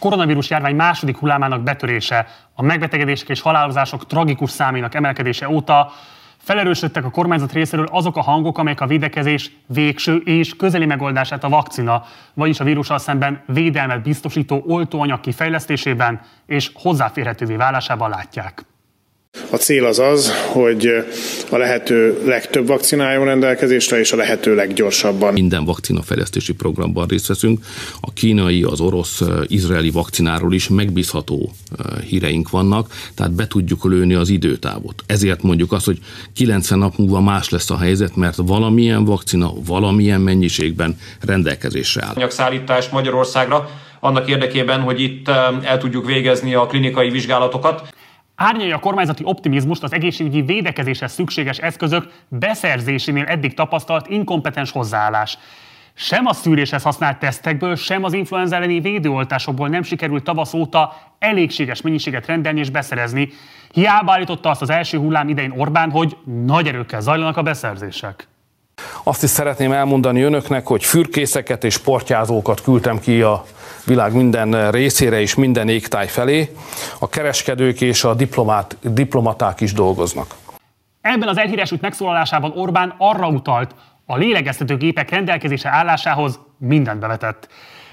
koronavírus járvány második hullámának betörése, a megbetegedések és halálozások tragikus számének emelkedése óta felerősödtek a kormányzat részéről azok a hangok, amelyek a védekezés végső és közeli megoldását a vakcina, vagyis a vírussal szemben védelmet biztosító oltóanyag kifejlesztésében és hozzáférhetővé válásában látják. A cél az az, hogy a lehető legtöbb vakcinájon rendelkezésre, és a lehető leggyorsabban. Minden vakcinafejlesztési programban részt veszünk. A kínai, az orosz, izraeli vakcináról is megbízható híreink vannak, tehát be tudjuk lőni az időtávot. Ezért mondjuk azt, hogy 90 nap múlva más lesz a helyzet, mert valamilyen vakcina valamilyen mennyiségben rendelkezésre áll. Anyagszállítás Magyarországra annak érdekében, hogy itt el tudjuk végezni a klinikai vizsgálatokat. Árnyalja a kormányzati optimizmust az egészségügyi védekezéshez szükséges eszközök beszerzésénél eddig tapasztalt inkompetens hozzáállás. Sem a szűréshez használt tesztekből, sem az influenza elleni védőoltásokból nem sikerült tavasz óta elégséges mennyiséget rendelni és beszerezni. Hiába állította azt az első hullám idején Orbán, hogy nagy erőkkel zajlanak a beszerzések. Azt is szeretném elmondani önöknek, hogy fürkészeket és portyázókat küldtem ki a világ minden részére és minden égtáj felé. A kereskedők és a diplomát, diplomaták is dolgoznak. Ebben az elhíresült megszólalásában Orbán arra utalt, a lélegeztetőgépek rendelkezése állásához mindent bevetett.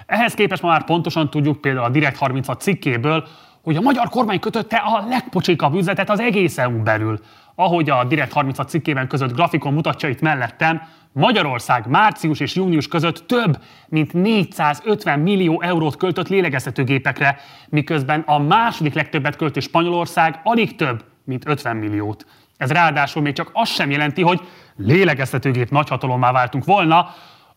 Ehhez képest ma már pontosan tudjuk például a Direkt 36 cikkéből, hogy a magyar kormány kötötte a legpocsékabb üzletet az egész EU belül. Ahogy a Direkt 36 cikkében között grafikon mutatja itt mellettem, Magyarország március és június között több mint 450 millió eurót költött lélegeztetőgépekre, miközben a második legtöbbet költő Spanyolország alig több, mint 50 milliót. Ez ráadásul még csak azt sem jelenti, hogy lélegeztetőgép nagyhatalommá váltunk volna,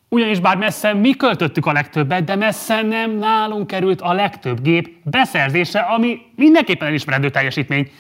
ugyanis bár messze mi költöttük a legtöbbet, de messze nem nálunk került a legtöbb gép beszerzése, ami mindenképpen elismerendő teljesítmény.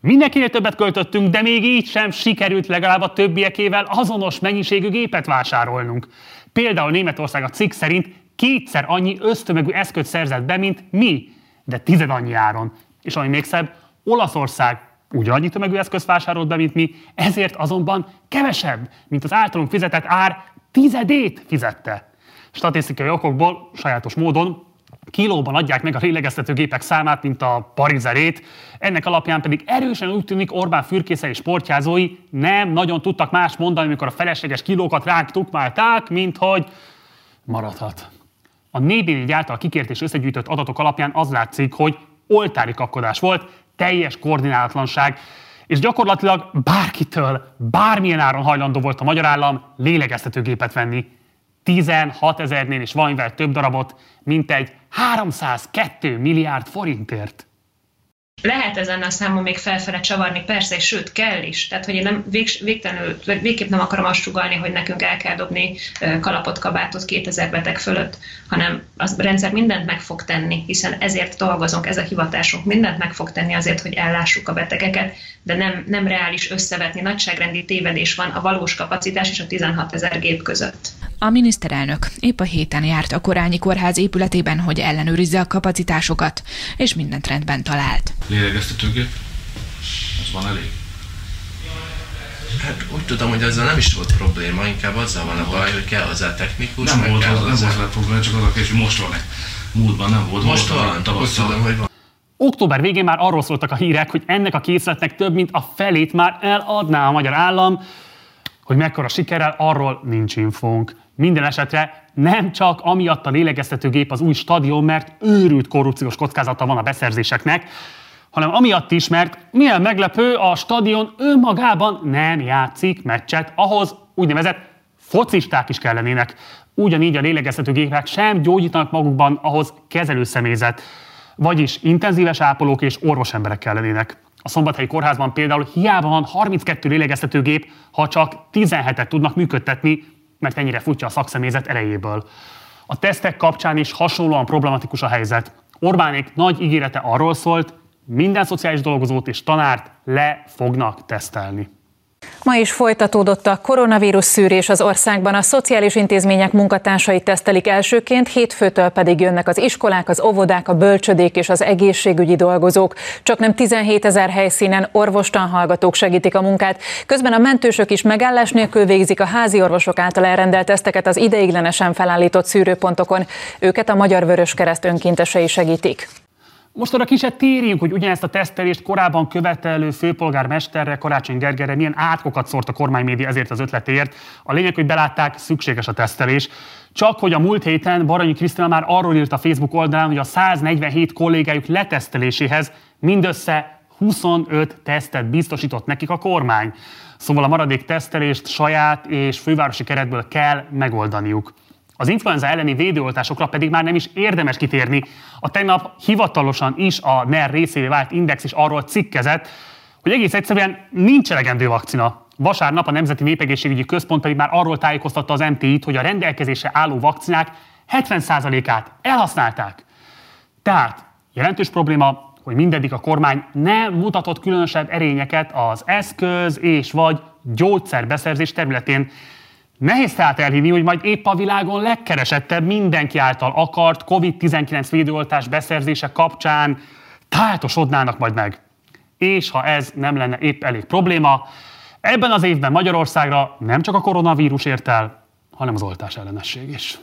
Mindenkinél többet költöttünk, de még így sem sikerült legalább a többiekével azonos mennyiségű gépet vásárolnunk. Például Németország a cikk szerint kétszer annyi ösztömegű eszközt szerzett be, mint mi, de tized annyi áron. És ami még szebb, Olaszország ugyanannyi tömegű eszközt vásárolt be, mint mi, ezért azonban kevesebb, mint az általunk fizetett ár tizedét fizette. Statisztikai okokból sajátos módon kilóban adják meg a lélegeztetőgépek számát, mint a parizerét, ennek alapján pedig erősen úgy tűnik Orbán fürkésze és sportjázói nem nagyon tudtak más mondani, amikor a felesleges kilókat ránk tukmálták, mint hogy maradhat. A 4 által kikért és összegyűjtött adatok alapján az látszik, hogy oltári kapkodás volt, teljes koordinálatlanság, és gyakorlatilag bárkitől, bármilyen áron hajlandó volt a magyar állam lélegeztetőgépet venni. 16 ezernél is valamivel több darabot, mint egy 302 milliárd forintért. Lehet ezen a számon még felfele csavarni, persze, és sőt, kell is. Tehát, hogy én nem vég, végtelenül, végképp nem akarom azt sugalni, hogy nekünk el kell dobni kalapot, kabátot 2000 beteg fölött, hanem a rendszer mindent meg fog tenni, hiszen ezért dolgozunk, ez a hivatásunk, mindent meg fog tenni azért, hogy ellássuk a betegeket, de nem, nem reális összevetni, nagyságrendi tévedés van a valós kapacitás és a 16 ezer gép között. A miniszterelnök épp a héten járt a Korányi Kórház épületében, hogy ellenőrizze a kapacitásokat, és mindent rendben talált. Lélegeztetőgép? Az van elég? Hát úgy tudom, hogy ezzel nem is volt probléma, inkább azzal van a baj, hogy kell hozzá technikus. Nem volt, az, nem volt probléma, csak az a kérdés, hogy most van-e. Múltban nem volt. Most volt, van, tavasszal. Tudom, hogy van. Október végén már arról szóltak a hírek, hogy ennek a készletnek több mint a felét már eladná a magyar állam, hogy mekkora sikerrel, arról nincs infónk. Minden esetre nem csak amiatt a lélegeztetőgép az új stadion, mert őrült korrupciós kockázata van a beszerzéseknek, hanem amiatt is, mert milyen meglepő, a stadion önmagában nem játszik meccset, ahhoz úgynevezett focisták is kellenének. Ugyanígy a lélegeztetőgépek sem gyógyítanak magukban, ahhoz kezelőszemélyzet, vagyis intenzíves ápolók és orvosemberek kellenének. A Szombathelyi Kórházban például hiába van 32 lélegeztetőgép, ha csak 17-et tudnak működtetni, mert ennyire futja a szakszemélyzet erejéből. A tesztek kapcsán is hasonlóan problematikus a helyzet. Orbánék nagy ígérete arról szólt, minden szociális dolgozót és tanárt le fognak tesztelni. Ma is folytatódott a koronavírus szűrés az országban. A szociális intézmények munkatársai tesztelik elsőként, hétfőtől pedig jönnek az iskolák, az óvodák, a bölcsödék és az egészségügyi dolgozók. Csak nem 17 ezer helyszínen orvostan segítik a munkát. Közben a mentősök is megállás nélkül végzik a házi orvosok által elrendelt teszteket az ideiglenesen felállított szűrőpontokon. Őket a Magyar Vörös Kereszt önkéntesei segítik. Most arra kicsit térjünk, hogy ugyanezt a tesztelést korábban követelő főpolgármesterre, Karácsony Gergelyre milyen átkokat szórt a kormánymédia ezért az ötletért. A lényeg, hogy belátták, szükséges a tesztelés. Csak hogy a múlt héten Baranyi Krisztina már arról írt a Facebook oldalán, hogy a 147 kollégájuk leteszteléséhez mindössze 25 tesztet biztosított nekik a kormány. Szóval a maradék tesztelést saját és fővárosi keretből kell megoldaniuk. Az influenza elleni védőoltásokra pedig már nem is érdemes kitérni. A tegnap hivatalosan is a NER részévé vált Index is arról cikkezett, hogy egész egyszerűen nincs elegendő vakcina. Vasárnap a Nemzeti Népegészségügyi Központ pedig már arról tájékoztatta az MTI-t, hogy a rendelkezésre álló vakcinák 70%-át elhasználták. Tehát jelentős probléma, hogy mindeddig a kormány nem mutatott különösebb erényeket az eszköz és vagy gyógyszerbeszerzés területén. Nehéz tehát elhinni, hogy majd épp a világon legkeresettebb mindenki által akart COVID-19 védőoltás beszerzése kapcsán táltosodnának majd meg. És ha ez nem lenne épp elég probléma, ebben az évben Magyarországra nem csak a koronavírus ért el, hanem az oltás ellenesség is.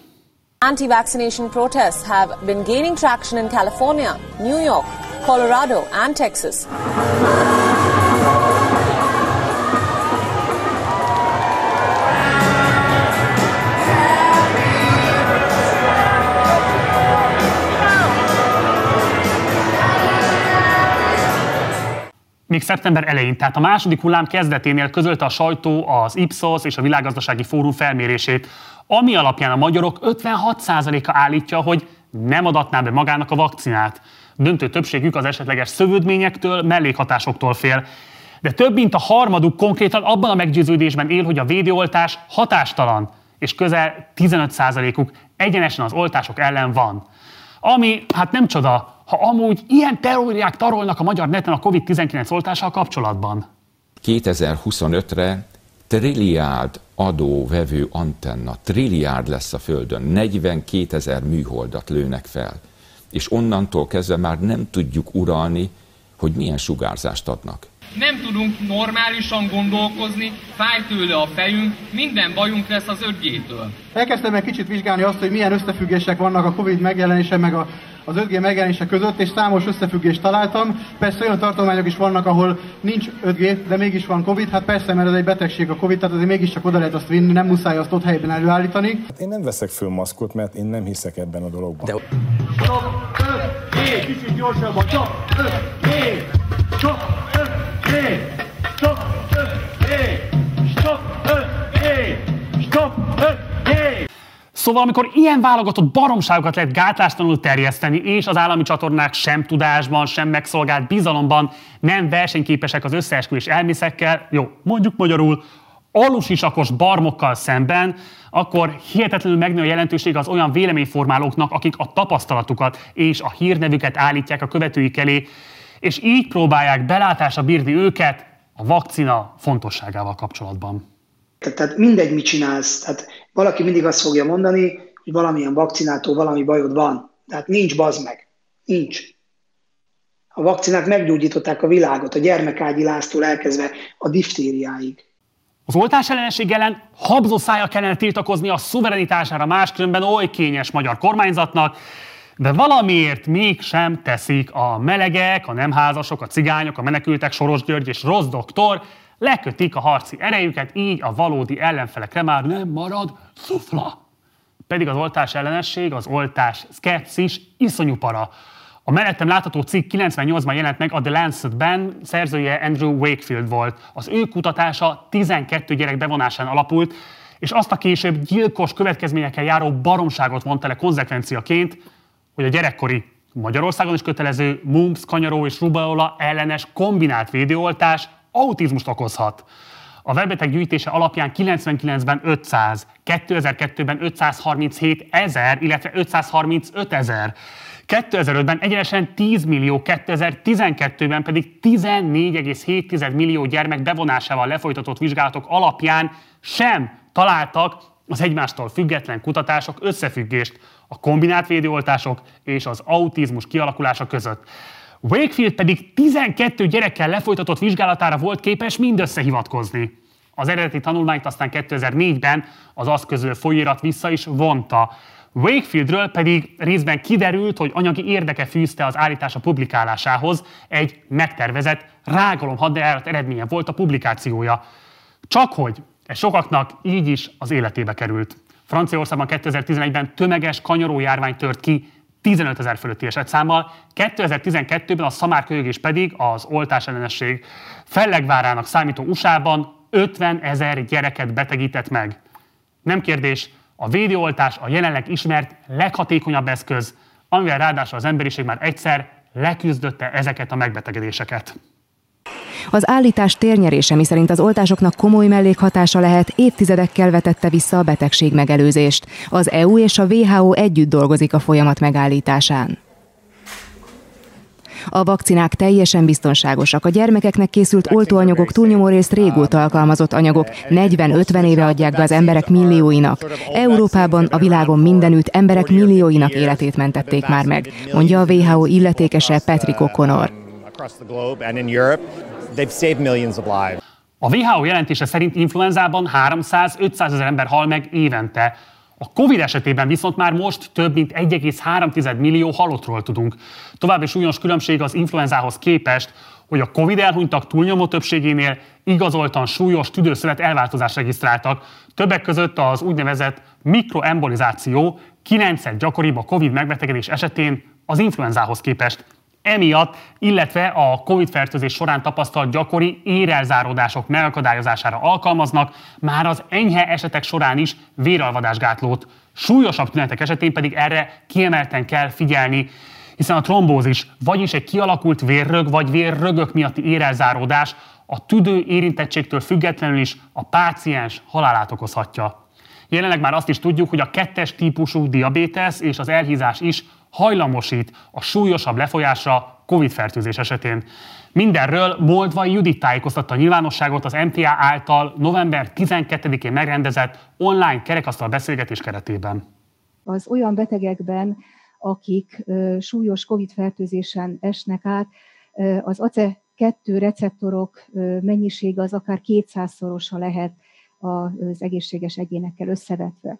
Anti-vaccination protests have been gaining traction in California, New York, Colorado and Texas. Még szeptember elején, tehát a második hullám kezdeténél közölte a sajtó az Ipsos és a Világgazdasági Fórum felmérését, ami alapján a magyarok 56%-a állítja, hogy nem adatná be magának a vakcinát. Döntő többségük az esetleges szövődményektől, mellékhatásoktól fél. De több mint a harmaduk konkrétan abban a meggyőződésben él, hogy a védőoltás hatástalan, és közel 15%-uk egyenesen az oltások ellen van. Ami hát nem csoda, ha amúgy ilyen teóriák tarolnak a magyar neten a COVID-19 oltással kapcsolatban? 2025-re trilliárd adóvevő antenna, trilliárd lesz a Földön, 42 ezer műholdat lőnek fel, és onnantól kezdve már nem tudjuk uralni, hogy milyen sugárzást adnak. Nem tudunk normálisan gondolkozni, fáj tőle a fejünk, minden bajunk lesz az 5G-től. Elkezdtem egy kicsit vizsgálni azt, hogy milyen összefüggések vannak a Covid megjelenése meg a az 5G megjelenése között, és számos összefüggést találtam. Persze olyan tartományok is vannak, ahol nincs 5G, de mégis van Covid. Hát persze, mert ez egy betegség a Covid, tehát azért mégiscsak oda lehet azt vinni, nem muszáj azt ott helyben előállítani. Én nem veszek föl maszkot, mert én nem hiszek ebben a dologban. De... Stop, 5G, kicsit gyorsabban, stop, 5G, stop, 5G, stop, 5G, stop, 5G, stop, 5G. Szóval, amikor ilyen válogatott baromságokat lehet gátlástalanul terjeszteni, és az állami csatornák sem tudásban, sem megszolgált bizalomban nem versenyképesek az összeesküvés elmészekkel, jó, mondjuk magyarul, alusisakos barmokkal szemben, akkor hihetetlenül megnő a jelentőség az olyan véleményformálóknak, akik a tapasztalatukat és a hírnevüket állítják a követőik elé, és így próbálják belátásra bírni őket a vakcina fontosságával kapcsolatban. Tehát mindegy, mit csinálsz. Tehát valaki mindig azt fogja mondani, hogy valamilyen vakcinától valami bajod van. Tehát nincs bazd meg. Nincs. A vakcinák meggyógyították a világot, a gyermekágyi láztól elkezdve a diftériáig. Az oltás ellenesség ellen habzó szája kellene tiltakozni a szuverenitására máskülönben oly kényes magyar kormányzatnak, de valamiért mégsem teszik a melegek, a nem házasok, a cigányok, a menekültek, Soros György és Rossz doktor, lekötik a harci erejüket, így a valódi ellenfelekre már nem marad szufla. Pedig az oltás ellenesség, az oltás szkepszis iszonyú para. A mellettem látható cikk 98-ban jelent meg a The Lancet-ben, szerzője Andrew Wakefield volt. Az ő kutatása 12 gyerek bevonásán alapult, és azt a később gyilkos következményekkel járó baromságot mondta le konzekvenciaként, hogy a gyerekkori Magyarországon is kötelező mumps, kanyaró és rubeola ellenes kombinált védőoltás autizmust okozhat. A webeteg gyűjtése alapján 99-ben 500, 2002-ben 537 ezer, illetve 535 ezer, 2005-ben egyenesen 10 millió, 2012-ben pedig 14,7 millió gyermek bevonásával lefolytatott vizsgálatok alapján sem találtak az egymástól független kutatások összefüggést a kombinált védőoltások és az autizmus kialakulása között. Wakefield pedig 12 gyerekkel lefolytatott vizsgálatára volt képes mindössze hivatkozni. Az eredeti tanulmányt aztán 2004-ben az azt közül folyóirat vissza is vonta. Wakefieldről pedig részben kiderült, hogy anyagi érdeke fűzte az állítása publikálásához, egy megtervezett rágalom hadjárat eredménye volt a publikációja. Csak hogy ez sokaknak így is az életébe került. Franciaországban 2011-ben tömeges kanyaró tört ki 15 ezer fölötti esetszámmal, 2012-ben a szamárkölyögés pedig az oltás ellenesség fellegvárának számító USA-ban 50 ezer gyereket betegített meg. Nem kérdés, a védőoltás a jelenleg ismert leghatékonyabb eszköz, amivel ráadásul az emberiség már egyszer leküzdötte ezeket a megbetegedéseket. Az állítás térnyerése, miszerint az oltásoknak komoly mellékhatása lehet, évtizedekkel vetette vissza a betegség megelőzést. Az EU és a WHO együtt dolgozik a folyamat megállításán. A vakcinák teljesen biztonságosak. A gyermekeknek készült oltóanyagok túlnyomó részt régóta alkalmazott anyagok, 40-50 éve adják be az emberek millióinak. Európában, a világon mindenütt emberek millióinak életét mentették már meg, mondja a WHO illetékese Patrick O'Connor. A WHO jelentése szerint influenzában 300-500 ezer ember hal meg évente. A Covid esetében viszont már most több mint 1,3 millió halottról tudunk. További súlyos különbség az influenzához képest, hogy a Covid elhunytak túlnyomó többségénél igazoltan súlyos tüdőszövet elváltozást regisztráltak. Többek között az úgynevezett mikroembolizáció 9 gyakoribb a Covid megbetegedés esetén az influenzához képest. Emiatt, illetve a COVID-fertőzés során tapasztalt gyakori érelzáródások megakadályozására alkalmaznak, már az enyhe esetek során is véralvadásgátlót. Súlyosabb tünetek esetén pedig erre kiemelten kell figyelni, hiszen a trombózis, vagyis egy kialakult vérrög vagy vérrögök miatti érelzáródás a tüdő érintettségtől függetlenül is a páciens halálát okozhatja. Jelenleg már azt is tudjuk, hogy a kettes típusú diabétesz és az elhízás is hajlamosít a súlyosabb lefolyásra COVID-fertőzés esetén. Mindenről Moldvai Judit tájékoztatta a nyilvánosságot az MTA által november 12-én megrendezett online kerekasztal beszélgetés keretében. Az olyan betegekben, akik súlyos COVID-fertőzésen esnek át, az ACE2 receptorok mennyisége az akár 200-szorosa lehet az egészséges egyénekkel összevetve.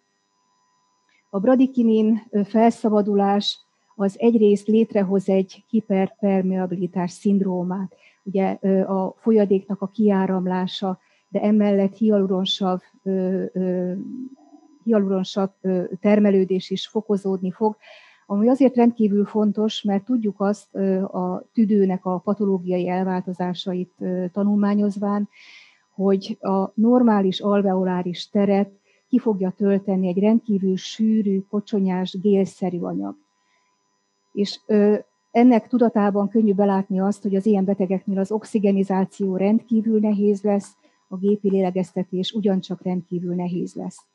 A bradikinin felszabadulás az egyrészt létrehoz egy hiperpermeabilitás szindrómát, ugye a folyadéknak a kiáramlása, de emellett hialuronsav, hialuronsav termelődés is fokozódni fog, ami azért rendkívül fontos, mert tudjuk azt a tüdőnek a patológiai elváltozásait tanulmányozván, hogy a normális alveoláris teret ki fogja tölteni egy rendkívül sűrű, kocsonyás, gélszerű anyag. És ö, ennek tudatában könnyű belátni azt, hogy az ilyen betegeknél az oxigenizáció rendkívül nehéz lesz, a gépi lélegeztetés ugyancsak rendkívül nehéz lesz.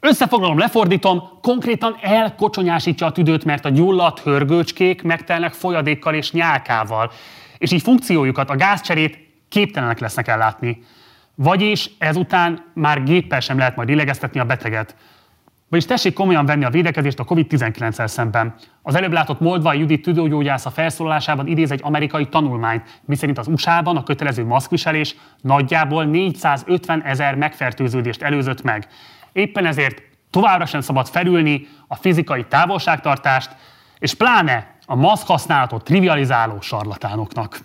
Összefoglalom, lefordítom, konkrétan elkocsonyásítja a tüdőt, mert a gyulladt hörgőcskék megtelnek folyadékkal és nyálkával, és így funkciójukat, a gázcserét képtelenek lesznek ellátni. Vagyis ezután már géppel sem lehet majd illegeztetni a beteget. Vagyis tessék komolyan venni a védekezést a COVID-19-el szemben. Az előbb látott Moldvai Judit tüdőgyógyász a felszólalásában idéz egy amerikai tanulmányt, miszerint az USA-ban a kötelező maszkviselés nagyjából 450 ezer megfertőződést előzött meg. Éppen ezért továbbra sem szabad felülni a fizikai távolságtartást, és pláne a maszk használatot trivializáló sarlatánoknak.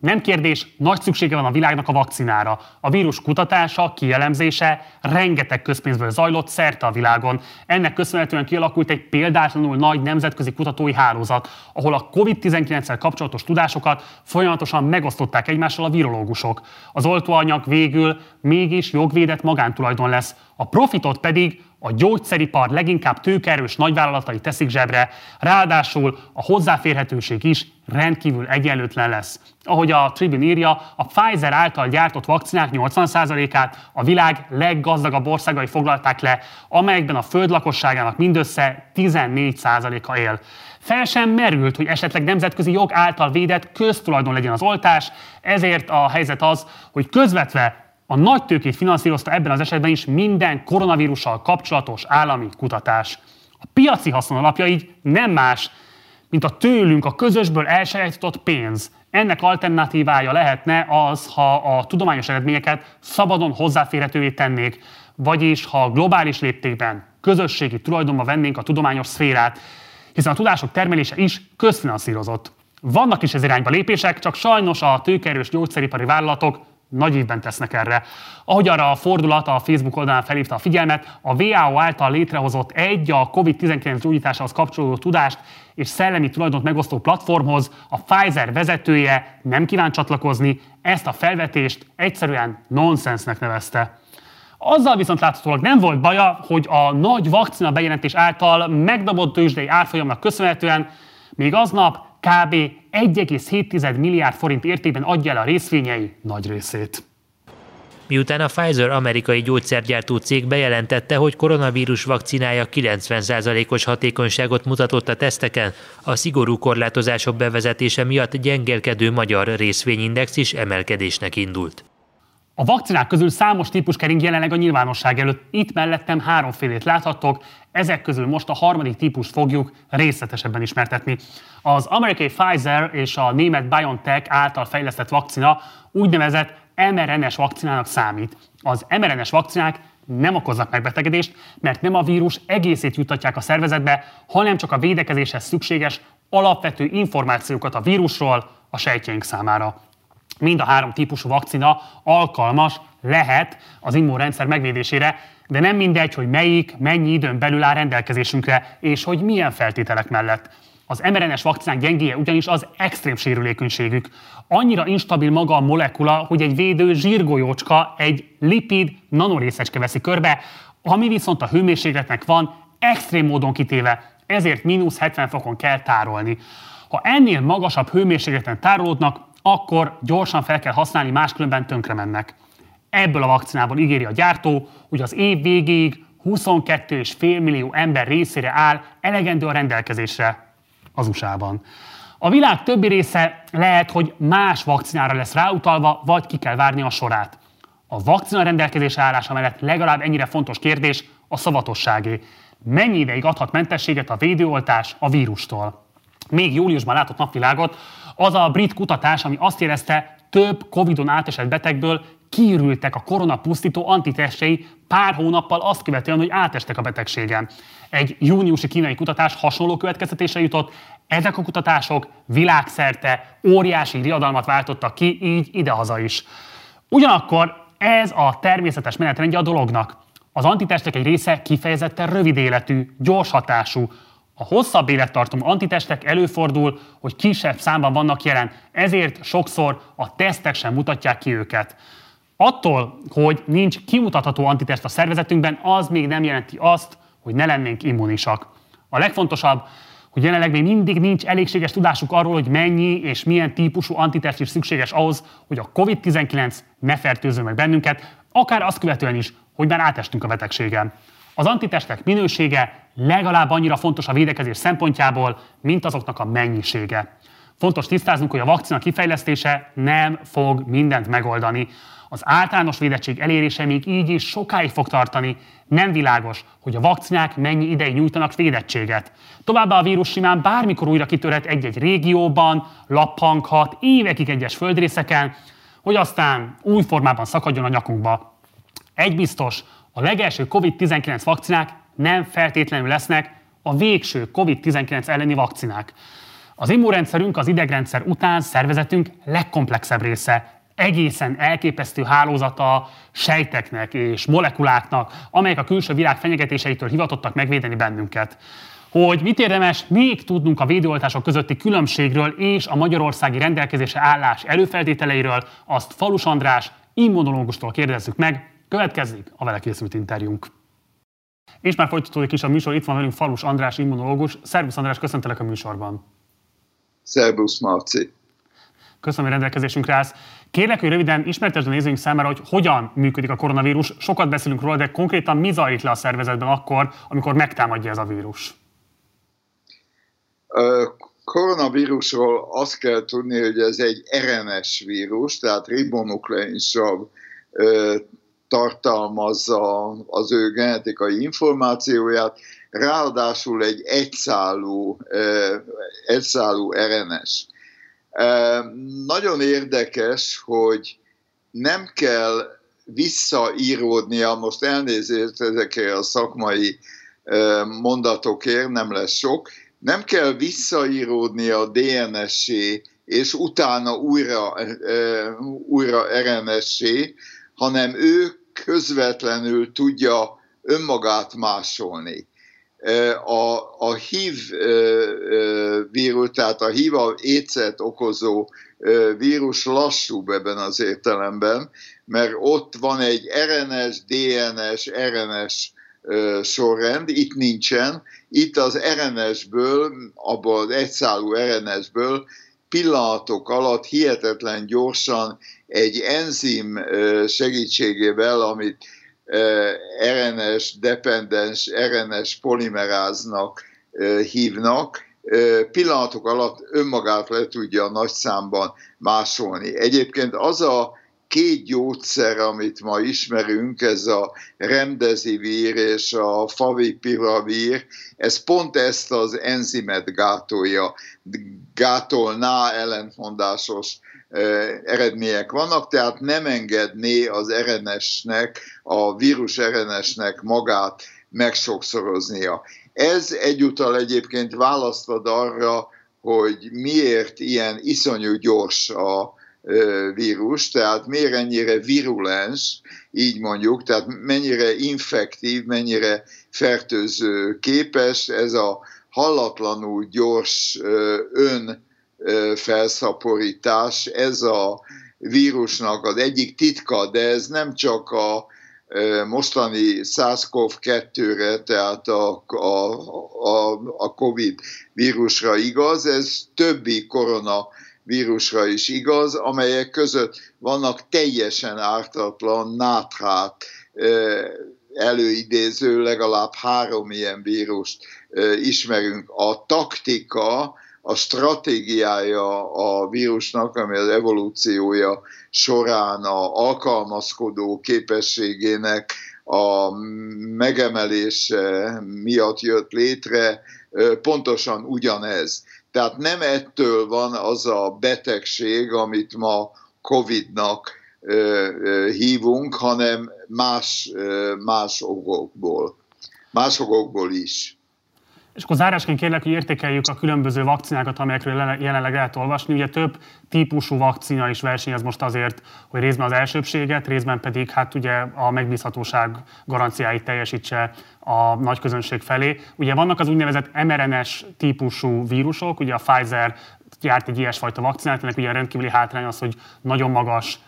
Nem kérdés, nagy szüksége van a világnak a vakcinára. A vírus kutatása, kielemzése rengeteg közpénzből zajlott szerte a világon. Ennek köszönhetően kialakult egy példátlanul nagy nemzetközi kutatói hálózat, ahol a COVID-19-el kapcsolatos tudásokat folyamatosan megosztották egymással a virológusok. Az oltóanyag végül mégis jogvédett magántulajdon lesz, a profitot pedig a gyógyszeripar leginkább tőkerős nagyvállalatai teszik zsebre, ráadásul a hozzáférhetőség is rendkívül egyenlőtlen lesz. Ahogy a Tribune írja, a Pfizer által gyártott vakcinák 80%-át a világ leggazdagabb országai foglalták le, amelyekben a föld lakosságának mindössze 14%-a él. Fel sem merült, hogy esetleg nemzetközi jog által védett köztulajdon legyen az oltás, ezért a helyzet az, hogy közvetve a nagy tőkét finanszírozta ebben az esetben is minden koronavírussal kapcsolatos állami kutatás. A piaci haszon alapja így nem más, mint a tőlünk a közösből elsajátított pénz. Ennek alternatívája lehetne az, ha a tudományos eredményeket szabadon hozzáférhetővé tennék, vagyis ha globális léptékben közösségi tulajdonba vennénk a tudományos szférát, hiszen a tudások termelése is közfinanszírozott. Vannak is ez irányba lépések, csak sajnos a tőkerős gyógyszeripari vállalatok nagy évben tesznek erre. Ahogy arra a fordulat a Facebook oldalán felhívta a figyelmet, a WHO által létrehozott egy a COVID-19 gyógyításához kapcsolódó tudást és szellemi tulajdont megosztó platformhoz a Pfizer vezetője nem kíván csatlakozni, ezt a felvetést egyszerűen nonsensnek nevezte. Azzal viszont láthatólag nem volt baja, hogy a nagy vakcina bejelentés által megdobott tőzsdei árfolyamnak köszönhetően még aznap kb. 1,7 milliárd forint értékben adja el a részvényei nagy részét. Miután a Pfizer amerikai gyógyszergyártó cég bejelentette, hogy koronavírus vakcinája 90%-os hatékonyságot mutatott a teszteken, a szigorú korlátozások bevezetése miatt gyengelkedő magyar részvényindex is emelkedésnek indult. A vakcinák közül számos típus kering jelenleg a nyilvánosság előtt. Itt mellettem háromfélét láthattok, ezek közül most a harmadik típus fogjuk részletesebben ismertetni. Az amerikai Pfizer és a német BioNTech által fejlesztett vakcina úgynevezett mRNS vakcinának számít. Az mRNS vakcinák nem okoznak megbetegedést, mert nem a vírus egészét jutatják a szervezetbe, hanem csak a védekezéshez szükséges alapvető információkat a vírusról a sejtjeink számára mind a három típusú vakcina alkalmas lehet az immunrendszer megvédésére, de nem mindegy, hogy melyik, mennyi időn belül áll rendelkezésünkre, és hogy milyen feltételek mellett. Az mRNS vakcinák gyengéje ugyanis az extrém sérülékenységük. Annyira instabil maga a molekula, hogy egy védő zsírgolyócska egy lipid nanorészecske veszi körbe, ami viszont a hőmérsékletnek van extrém módon kitéve, ezért mínusz 70 fokon kell tárolni. Ha ennél magasabb hőmérsékleten tárolódnak, akkor gyorsan fel kell használni, máskülönben tönkre mennek. Ebből a vakcinából ígéri a gyártó, hogy az év végéig 22,5 millió ember részére áll elegendő a rendelkezésre az USA-ban. A világ többi része lehet, hogy más vakcinára lesz ráutalva, vagy ki kell várni a sorát. A vakcina rendelkezésre állása mellett legalább ennyire fontos kérdés a szavatosságé. Mennyi ideig adhat mentességet a védőoltás a vírustól? Még júliusban látott napvilágot az a brit kutatás, ami azt érezte, több Covid-on átesett betegből kiürültek a koronapusztító antitestjei pár hónappal azt követően, hogy átestek a betegségen. Egy júniusi kínai kutatás hasonló következtetésre jutott, ezek a kutatások világszerte óriási riadalmat váltottak ki, így idehaza is. Ugyanakkor ez a természetes menetrendje a dolognak. Az antitestek egy része kifejezetten rövid életű, gyors hatású, a hosszabb élettartamú antitestek előfordul, hogy kisebb számban vannak jelen, ezért sokszor a tesztek sem mutatják ki őket. Attól, hogy nincs kimutatható antitest a szervezetünkben, az még nem jelenti azt, hogy ne lennénk immunisak. A legfontosabb, hogy jelenleg még mindig nincs elégséges tudásuk arról, hogy mennyi és milyen típusú antitest is szükséges ahhoz, hogy a COVID-19 ne fertőzön meg bennünket, akár azt követően is, hogy már átestünk a betegségen. Az antitestek minősége legalább annyira fontos a védekezés szempontjából, mint azoknak a mennyisége. Fontos tisztáznunk, hogy a vakcina kifejlesztése nem fog mindent megoldani. Az általános védettség elérése még így is sokáig fog tartani. Nem világos, hogy a vakcinák mennyi ideig nyújtanak védettséget. Továbbá a vírus simán bármikor újra kitörhet egy-egy régióban, lappanghat évekig egyes földrészeken, hogy aztán új formában szakadjon a nyakunkba. Egy biztos, a legelső COVID-19 vakcinák nem feltétlenül lesznek a végső COVID-19 elleni vakcinák. Az immunrendszerünk az idegrendszer után szervezetünk legkomplexebb része, egészen elképesztő hálózata sejteknek és molekuláknak, amelyek a külső világ fenyegetéseitől hivatottak megvédeni bennünket. Hogy mit érdemes még tudnunk a védőoltások közötti különbségről és a magyarországi rendelkezése állás előfeltételeiről, azt Falus András immunológustól kérdezzük meg Következik a vele készült interjúnk. És már folytatódik is a műsor, itt van velünk Falus András immunológus. Szervusz András, köszöntelek a műsorban. Szervusz Marci. Köszönöm, hogy rendelkezésünkre állsz. Kérlek, hogy röviden ismertesd a nézőink számára, hogy hogyan működik a koronavírus. Sokat beszélünk róla, de konkrétan mi zajlik le a szervezetben akkor, amikor megtámadja ez a vírus? A koronavírusról azt kell tudni, hogy ez egy RNS vírus, tehát ribonukleinsav tartalmazza az ő genetikai információját, ráadásul egy egyszálú, egyszálú RNS. Nagyon érdekes, hogy nem kell visszaíródnia, most elnézést ezekért a szakmai mondatokért, nem lesz sok, nem kell visszaíródni a DNS-é, és utána újra, újra RNS-é, hanem ő közvetlenül tudja önmagát másolni a, a HIV vírus, tehát a HIV écet okozó vírus lassúbb ebben az értelemben, mert ott van egy RNS, DNS, RNS sorrend, itt nincsen. Itt az RNS-ből, abból az egyszálú RNS-ből pillanatok alatt hihetetlen gyorsan egy enzim segítségével, amit RNS dependens, RNS polimeráznak hívnak, pillanatok alatt önmagát le tudja nagy számban másolni. Egyébként az a két gyógyszer, amit ma ismerünk, ez a remdesivir és a favipiravir, ez pont ezt az enzimet gátolja, gátolná ellentmondásos eredmények vannak, tehát nem engedné az RNS-nek, a vírus RNS-nek magát megsokszoroznia. Ez egyúttal egyébként választad arra, hogy miért ilyen iszonyú gyors a vírus, tehát miért ennyire virulens, így mondjuk, tehát mennyire infektív, mennyire fertőző képes ez a hallatlanul gyors ön felszaporítás, ez a vírusnak az egyik titka, de ez nem csak a mostani SARS-CoV-2-re, tehát a, a, a, a COVID vírusra igaz, ez többi koronavírusra is igaz, amelyek között vannak teljesen ártatlan nátrát előidéző, legalább három ilyen vírust ismerünk. A taktika, a stratégiája a vírusnak, ami az evolúciója során a alkalmazkodó képességének a megemelése miatt jött létre, pontosan ugyanez. Tehát nem ettől van az a betegség, amit ma COVID-nak hívunk, hanem más, más okokból. Más okokból is. És akkor zárásként kérlek, hogy értékeljük a különböző vakcinákat, amelyekről jelenleg lehet olvasni. Ugye több típusú vakcina is versenyez most azért, hogy részben az elsőbséget, részben pedig hát ugye a megbízhatóság garanciáit teljesítse a nagy közönség felé. Ugye vannak az úgynevezett mRNS típusú vírusok, ugye a Pfizer gyárt egy ilyesfajta vakcinát, ennek ugye rendkívüli hátrány az, hogy nagyon magas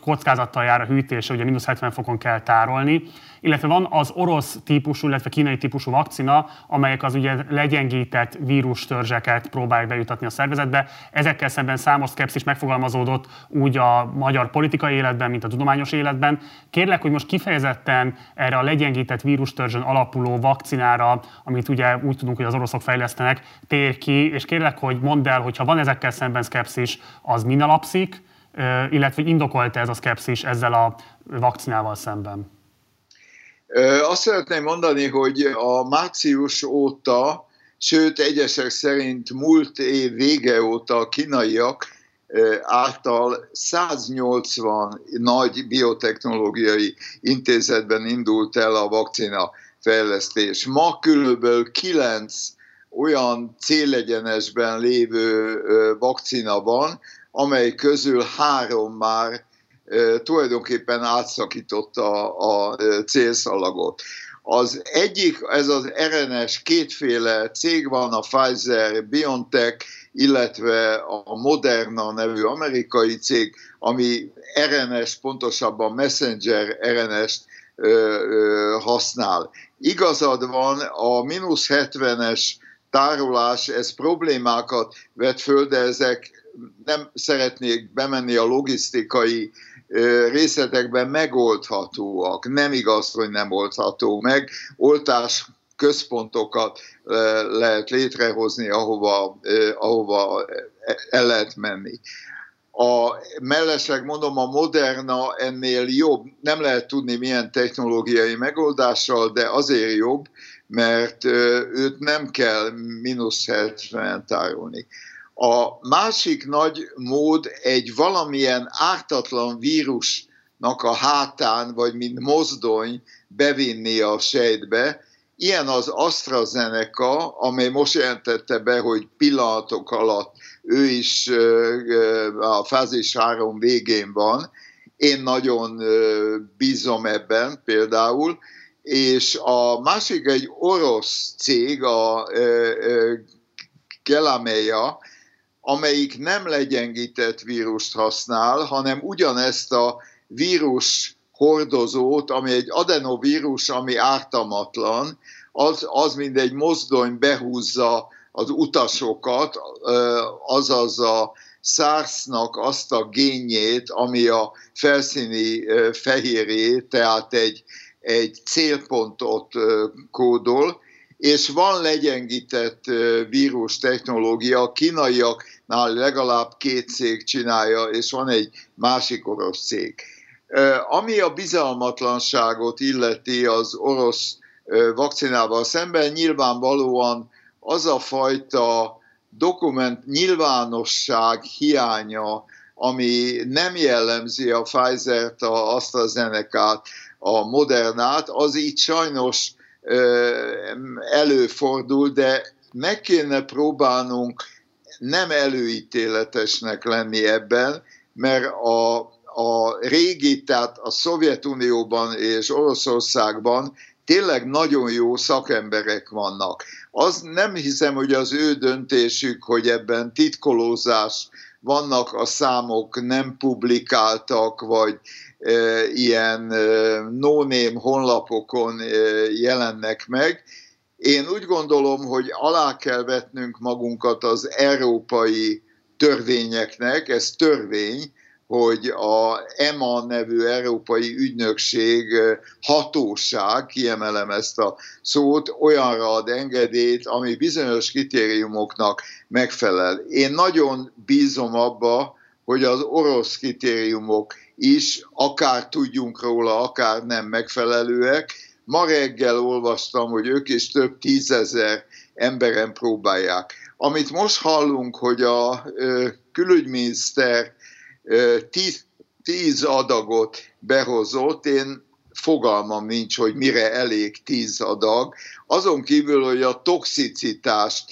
kockázattal jár a hűtés, ugye mínusz 70 fokon kell tárolni, illetve van az orosz típusú, illetve kínai típusú vakcina, amelyek az ugye legyengített vírustörzseket próbálják bejutatni a szervezetbe. Ezekkel szemben számos szkepszis megfogalmazódott úgy a magyar politikai életben, mint a tudományos életben. Kérlek, hogy most kifejezetten erre a legyengített vírustörzsön alapuló vakcinára, amit ugye úgy tudunk, hogy az oroszok fejlesztenek, tér ki, és kérlek, hogy mondd el, hogyha van ezekkel szemben szkepszis, az min alapszik, illetve indokolt ez a szkepszis ezzel a vakcinával szemben? Azt szeretném mondani, hogy a március óta, sőt egyesek szerint múlt év vége óta a kínaiak által 180 nagy biotechnológiai intézetben indult el a vakcina fejlesztés. Ma körülbelül 9 olyan célegyenesben lévő vakcina van, amely közül három már tulajdonképpen átszakította a célszalagot. Az egyik, ez az RNS kétféle cég van, a Pfizer, BioNTech, illetve a Moderna nevű amerikai cég, ami RNS, pontosabban Messenger RNS-t használ. Igazad van, a mínusz 70-es tárolás, ez problémákat vet föl, de ezek nem szeretnék bemenni a logisztikai részletekben megoldhatóak. Nem igaz, hogy nem oldható meg. Oltás központokat lehet létrehozni, ahova, ahova el lehet menni. A, mellesleg mondom, a Moderna ennél jobb, nem lehet tudni milyen technológiai megoldással, de azért jobb, mert őt nem kell mínusz 70 tárolni. A másik nagy mód egy valamilyen ártatlan vírusnak a hátán, vagy mint mozdony bevinni a sejtbe. Ilyen az AstraZeneca, amely most jelentette be, hogy pillanatok alatt ő is a fázis három végén van. Én nagyon bízom ebben például, és a másik egy orosz cég, a Gelameya, amelyik nem legyengített vírust használ, hanem ugyanezt a vírus hordozót, ami egy adenovírus, ami ártamatlan, az, az mind egy mozdony behúzza az utasokat, azaz a SARS-nak azt a génjét, ami a felszíni fehérjét, tehát egy, egy célpontot kódol, és van legyengített vírus technológia, a kínaiaknál legalább két cég csinálja, és van egy másik orosz cég. Ami a bizalmatlanságot illeti az orosz vakcinával szemben, nyilvánvalóan az a fajta dokument nyilvánosság hiánya, ami nem jellemzi a Pfizer-t, a AstraZeneca-t, a Modernát, az így sajnos előfordul, de meg kéne próbálnunk nem előítéletesnek lenni ebben, mert a, a régi, tehát a Szovjetunióban és Oroszországban tényleg nagyon jó szakemberek vannak. Az nem hiszem, hogy az ő döntésük, hogy ebben titkolózás vannak a számok, nem publikáltak, vagy ilyen no-name honlapokon jelennek meg. Én úgy gondolom, hogy alá kell vetnünk magunkat az európai törvényeknek, ez törvény, hogy a EMA nevű Európai Ügynökség hatóság, kiemelem ezt a szót, olyanra ad engedélyt, ami bizonyos kritériumoknak megfelel. Én nagyon bízom abba, hogy az orosz kritériumok is, akár tudjunk róla, akár nem megfelelőek. Ma reggel olvastam, hogy ők is több tízezer emberen próbálják. Amit most hallunk, hogy a külügyminiszter tíz, tíz adagot behozott, én fogalmam nincs, hogy mire elég tíz adag. Azon kívül, hogy a toxicitást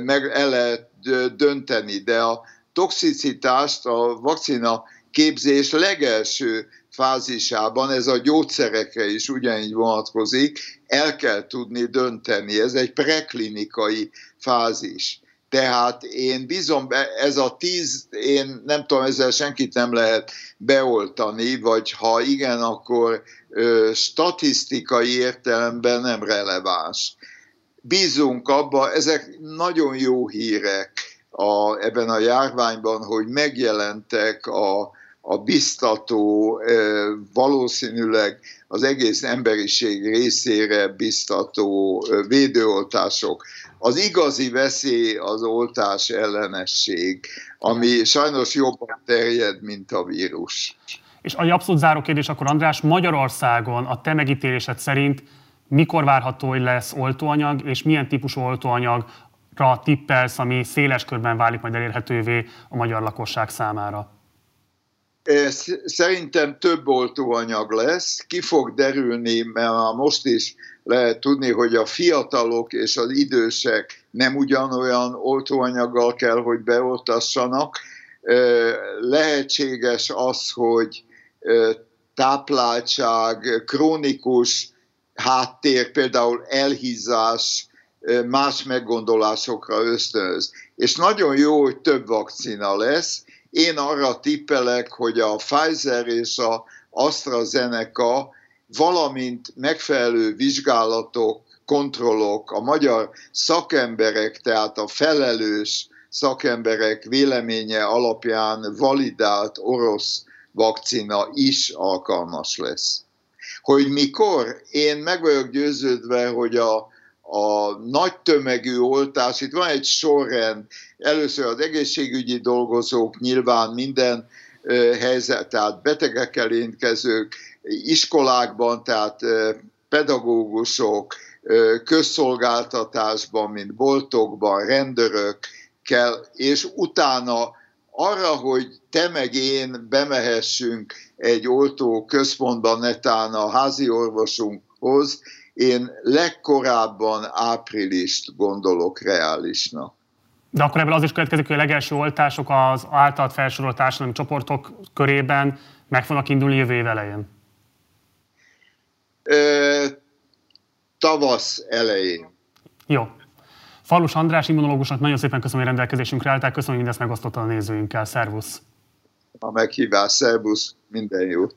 meg el lehet dönteni, de a toxicitást a vakcina képzés legelső fázisában, ez a gyógyszerekre is ugyanígy vonatkozik, el kell tudni dönteni. Ez egy preklinikai fázis. Tehát én bízom, ez a tíz, én nem tudom, ezzel senkit nem lehet beoltani, vagy ha igen, akkor ö, statisztikai értelemben nem releváns. Bízunk abba, ezek nagyon jó hírek a, ebben a járványban, hogy megjelentek a, a biztató, valószínűleg az egész emberiség részére biztató védőoltások. Az igazi veszély az oltás ellenesség, ami sajnos jobban terjed, mint a vírus. És a abszolút záró kérdés akkor András, Magyarországon a te megítélésed szerint mikor várható, hogy lesz oltóanyag, és milyen típusú oltóanyagra tippelsz, ami széles körben válik majd elérhetővé a magyar lakosság számára? Szerintem több oltóanyag lesz, ki fog derülni, mert most is lehet tudni, hogy a fiatalok és az idősek nem ugyanolyan oltóanyaggal kell, hogy beoltassanak. Lehetséges az, hogy tápláltság, krónikus háttér, például elhízás, más meggondolásokra ösztönöz. És nagyon jó, hogy több vakcina lesz. Én arra tippelek, hogy a Pfizer és a AstraZeneca, valamint megfelelő vizsgálatok, kontrollok, a magyar szakemberek, tehát a felelős szakemberek véleménye alapján validált orosz vakcina is alkalmas lesz. Hogy mikor? Én meg vagyok győződve, hogy a, a nagy tömegű oltás, itt van egy sorrend, először az egészségügyi dolgozók, nyilván minden helyzet, tehát betegekkel érkezők, iskolákban, tehát pedagógusok, közszolgáltatásban, mint boltokban, rendőrök kell, és utána arra, hogy te meg én bemehessünk egy oltó központban, netán a házi orvosunkhoz, én legkorábban áprilist gondolok reálisnak. De akkor ebből az is következik, hogy a legelső oltások az általad felsorolt társadalmi csoportok körében meg fognak indulni jövő év elején? Ö, tavasz elején. Jó. Falus András immunológusnak nagyon szépen köszönöm, hogy rendelkezésünkre álltál. Köszönöm, hogy mindezt megosztotta a nézőinkkel. Szervusz! A meghívás, szervusz, minden jót!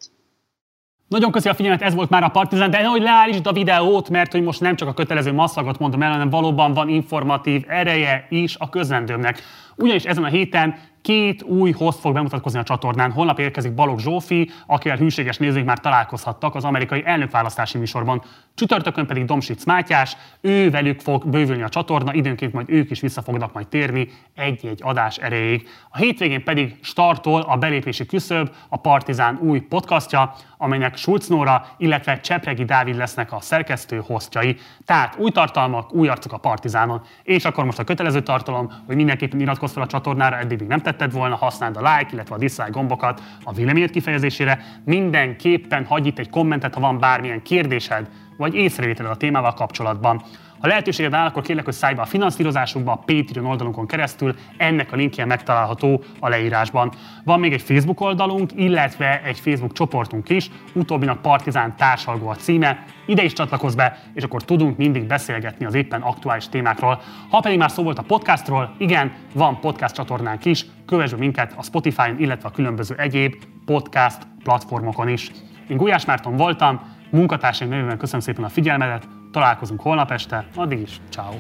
Nagyon köszi a figyelmet, ez volt már a Partizán, de hogy leállítsd a videót, mert hogy most nem csak a kötelező masszagot mondom el, hanem valóban van informatív ereje is a közrendőmnek. Ugyanis ezen a héten két új host fog bemutatkozni a csatornán. Holnap érkezik Balogh Zsófi, akivel hűséges nézőink már találkozhattak az amerikai elnökválasztási műsorban. Csütörtökön pedig Domsic Mátyás, ő velük fog bővülni a csatorna, időnként majd ők is vissza fognak majd térni egy-egy adás erejéig. A hétvégén pedig startol a belépési küszöb, a Partizán új podcastja, amelynek Schulz Nóra, illetve Csepregi Dávid lesznek a szerkesztő hostjai. Tehát új tartalmak, új arcok a Partizánon. És akkor most a kötelező tartalom, hogy mindenképpen iratkozz fel a csatornára, eddig még nem tetted volna, használd a like, illetve a dislike gombokat a véleményed kifejezésére. Mindenképpen hagyj itt egy kommentet, ha van bármilyen kérdésed, vagy észrevételed a témával kapcsolatban. Ha lehetőséged áll, akkor kérlek, hogy szállj be a finanszírozásunkba a Patreon oldalunkon keresztül, ennek a linkje megtalálható a leírásban. Van még egy Facebook oldalunk, illetve egy Facebook csoportunk is, utóbbinak Partizán társalgó a címe, ide is csatlakozz be, és akkor tudunk mindig beszélgetni az éppen aktuális témákról. Ha pedig már szó volt a podcastról, igen, van podcast csatornánk is, kövess minket a Spotify-on, illetve a különböző egyéb podcast platformokon is. Én Gulyás Márton voltam, munkatársaim nevében köszönöm szépen a figyelmedet, találkozunk holnap este, addig is, ciao.